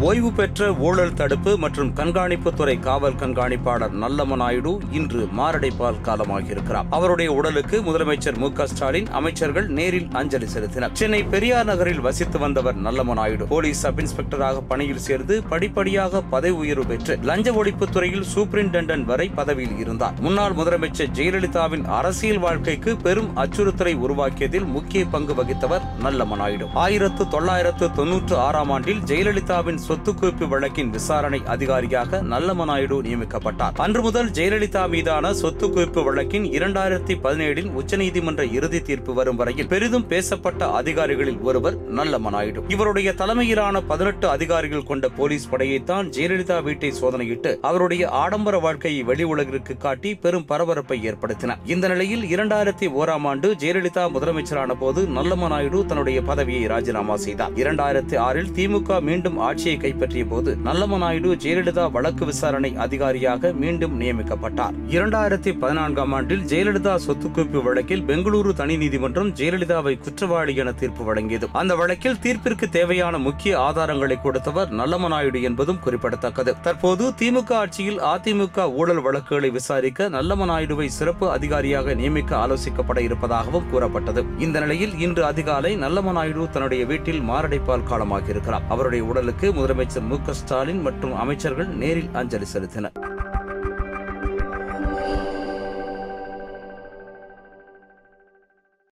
ஓய்வு பெற்ற ஊழல் தடுப்பு மற்றும் கண்காணிப்பு துறை காவல் கண்காணிப்பாளர் நல்லம நாயுடு இன்று மாரடைப்பால் காலமாகியிருக்கிறார். அவருடைய உடலுக்கு முதலமைச்சர் மு ஸ்டாலின் அமைச்சர்கள் நேரில் அஞ்சலி செலுத்தினர். சென்னை பெரியார் நகரில் வசித்து வந்தவர் நல்லம நாயுடு. போலீஸ் சப் இன்ஸ்பெக்டராக பணியில் சேர்ந்து படிப்படியாக பதவி உயர்வு பெற்று லஞ்ச ஒழிப்புத்துறையில் துறையில் வரை பதவியில் இருந்தார். முன்னாள் முதலமைச்சர் ஜெயலலிதாவின் அரசியல் வாழ்க்கைக்கு பெரும் அச்சுறுத்தலை உருவாக்கியதில் முக்கிய பங்கு வகித்தவர் நல்லம நாயுடு. ஆயிரத்து தொள்ளாயிரத்து தொன்னூற்று ஆறாம் ஆண்டில் ஜெயலலிதாவின் சொத்து குவிப்பு வழக்கின் விசாரணை அதிகாரியாக நல்லம நாயுடு நியமிக்கப்பட்டார். அன்று முதல் ஜெயலலிதா மீதான சொத்து குவிப்பு வழக்கின் இரண்டாயிரத்தி பதினேழில் உச்சநீதிமன்ற இறுதி தீர்ப்பு வரும் வரையில் பெரிதும் பேசப்பட்ட அதிகாரிகளில் ஒருவர் நல்லம நாயுடு இவருடைய தலைமையிலான பதினெட்டு அதிகாரிகள் கொண்ட போலீஸ் படையைத்தான் ஜெயலலிதா வீட்டை சோதனையிட்டு அவருடைய ஆடம்பர வாழ்க்கையை வெளி உலகிற்கு காட்டி பெரும் பரபரப்பை ஏற்படுத்தினார் இந்த நிலையில் இரண்டாயிரத்தி ஓராம் ஆண்டு ஜெயலலிதா முதலமைச்சரான போது நல்லம நாயுடு தன்னுடைய பதவியை ராஜினாமா செய்தார். இரண்டாயிரத்தி ஆறில் திமுக மீண்டும் ஆட்சியை கைப்பற்றிய போது நல்லம நாயுடு ஜெயலலிதா வழக்கு விசாரணை அதிகாரியாக மீண்டும் நியமிக்கப்பட்டார். இரண்டாயிரத்தி பதினான்காம் ஆண்டில் ஜெயலலிதா சொத்துக்குவிப்பு வழக்கில் பெங்களூரு தனி நீதிமன்றம் ஜெயலலிதாவை குற்றவாளி என தீர்ப்பு வழங்கியது. அந்த வழக்கில் தீர்ப்பிற்கு தேவையான முக்கிய ஆதாரங்களை கொடுத்தவர் நல்லம நாயுடு என்பதும் குறிப்பிடத்தக்கது. தற்போது திமுக ஆட்சியில் அதிமுக ஊழல் வழக்குகளை விசாரிக்க நல்லம நாயுடுவை சிறப்பு அதிகாரியாக நியமிக்க ஆலோசிக்கப்பட இருப்பதாகவும் கூறப்பட்டது. இந்த நிலையில் இன்று அதிகாலை நல்லம நாயுடு தன்னுடைய வீட்டில் மாரடைப்பால் காலமாகியிருக்கிறார். அவருடைய உடலுக்கு முதலமைச்சர் மு ஸ்டாலின் மற்றும் அமைச்சர்கள் நேரில் அஞ்சலி செலுத்தினர்.